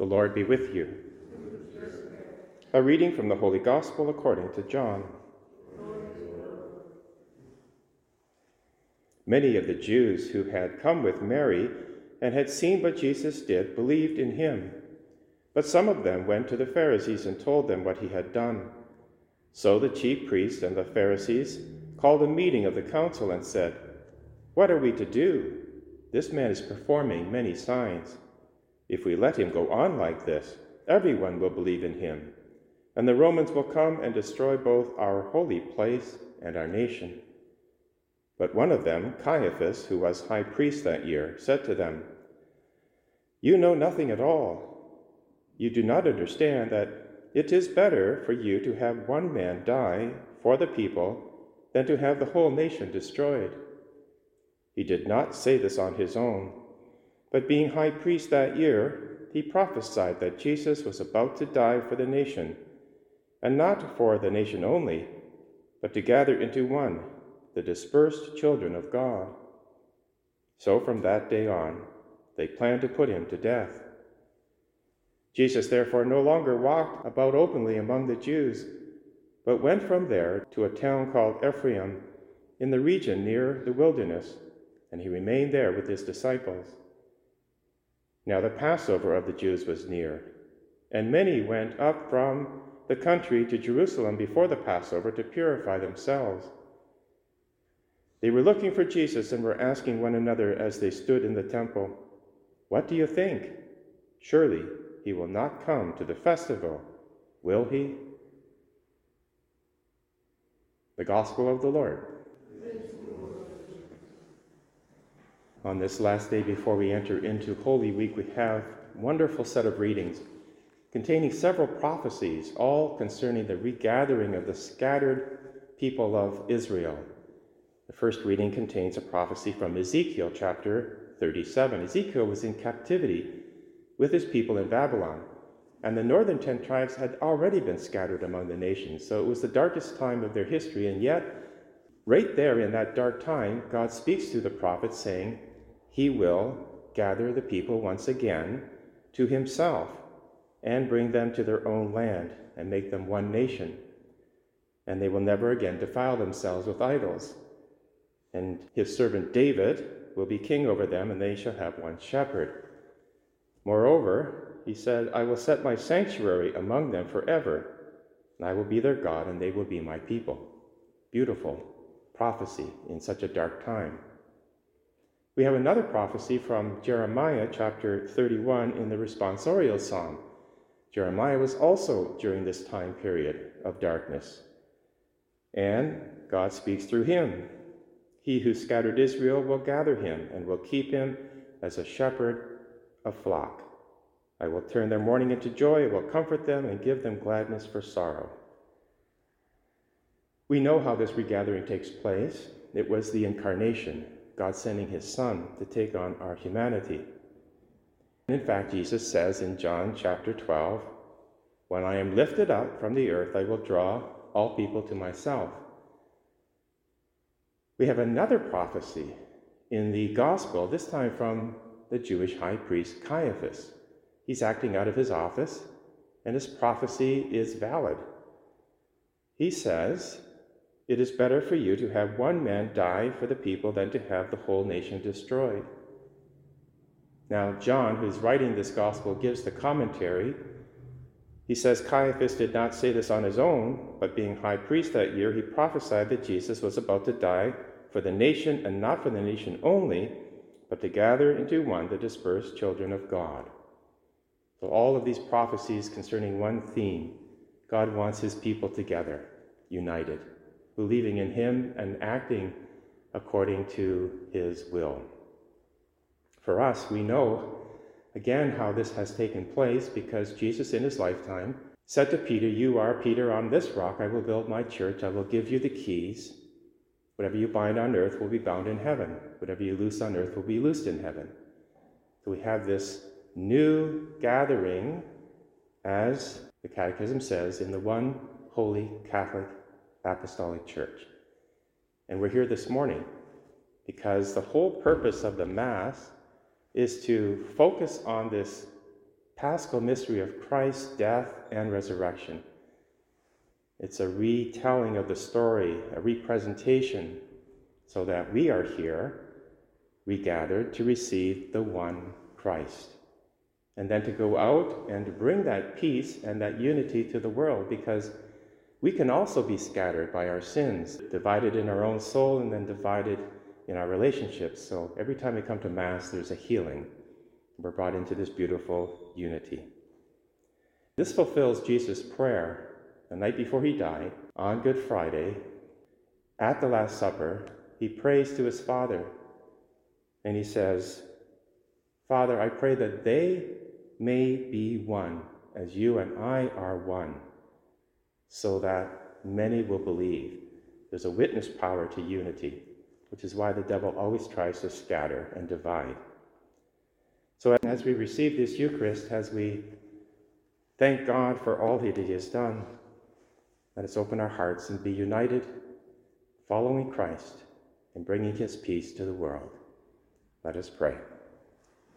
The Lord be with you. A reading from the Holy Gospel according to John. Many of the Jews who had come with Mary and had seen what Jesus did believed in him. But some of them went to the Pharisees and told them what he had done. So the chief priests and the Pharisees called a meeting of the council and said, What are we to do? This man is performing many signs. If we let him go on like this, everyone will believe in him, and the Romans will come and destroy both our holy place and our nation. But one of them, Caiaphas, who was high priest that year, said to them, You know nothing at all. You do not understand that it is better for you to have one man die for the people than to have the whole nation destroyed. He did not say this on his own but being high priest that year, he prophesied that Jesus was about to die for the nation, and not for the nation only, but to gather into one the dispersed children of God. So from that day on, they planned to put him to death. Jesus therefore no longer walked about openly among the Jews, but went from there to a town called Ephraim in the region near the wilderness, and he remained there with his disciples. Now the Passover of the Jews was near, and many went up from the country to Jerusalem before the Passover to purify themselves. They were looking for Jesus and were asking one another as they stood in the temple, What do you think? Surely he will not come to the festival, will he? The Gospel of the Lord. On this last day before we enter into Holy Week, we have a wonderful set of readings containing several prophecies, all concerning the regathering of the scattered people of Israel. The first reading contains a prophecy from Ezekiel chapter 37. Ezekiel was in captivity with his people in Babylon, and the northern ten tribes had already been scattered among the nations. So it was the darkest time of their history, and yet, right there in that dark time, God speaks through the prophet saying, he will gather the people once again to himself and bring them to their own land and make them one nation. And they will never again defile themselves with idols. And his servant David will be king over them, and they shall have one shepherd. Moreover, he said, I will set my sanctuary among them forever, and I will be their God, and they will be my people. Beautiful prophecy in such a dark time. We have another prophecy from Jeremiah chapter 31 in the responsorial psalm. Jeremiah was also during this time period of darkness. And God speaks through him. He who scattered Israel will gather him and will keep him as a shepherd a flock. I will turn their mourning into joy, I will comfort them and give them gladness for sorrow. We know how this regathering takes place. It was the incarnation, God sending his Son to take on our humanity. In fact, Jesus says in John chapter 12, When I am lifted up from the earth, I will draw all people to myself. We have another prophecy in the gospel, this time from the Jewish high priest Caiaphas. He's acting out of his office, and his prophecy is valid. He says, it is better for you to have one man die for the people than to have the whole nation destroyed. Now, John, who's writing this gospel, gives the commentary. He says Caiaphas did not say this on his own, but being high priest that year, he prophesied that Jesus was about to die for the nation, and not for the nation only, but to gather into one the dispersed children of God. So, all of these prophecies concerning one theme God wants his people together, united believing in Him and acting according to His will. For us, we know again how this has taken place because Jesus, in His lifetime, said to Peter, You are Peter, on this rock I will build my church, I will give you the keys. Whatever you bind on earth will be bound in heaven, whatever you loose on earth will be loosed in heaven. So we have this new gathering, as the Catechism says, in the one holy Catholic Apostolic Church. And we're here this morning because the whole purpose of the Mass is to focus on this paschal mystery of Christ's death and resurrection. It's a retelling of the story, a representation, so that we are here, we regathered to receive the one Christ. And then to go out and bring that peace and that unity to the world because we can also be scattered by our sins, divided in our own soul and then divided in our relationships. So every time we come to Mass, there's a healing. We're brought into this beautiful unity. This fulfills Jesus' prayer the night before he died on Good Friday. At the Last Supper, he prays to his Father and he says, Father, I pray that they may be one as you and I are one so that many will believe. There's a witness power to unity, which is why the devil always tries to scatter and divide. So, as we receive this Eucharist, as we thank God for all that He has done, let us open our hearts and be united, following Christ and bringing His peace to the world. Let us pray.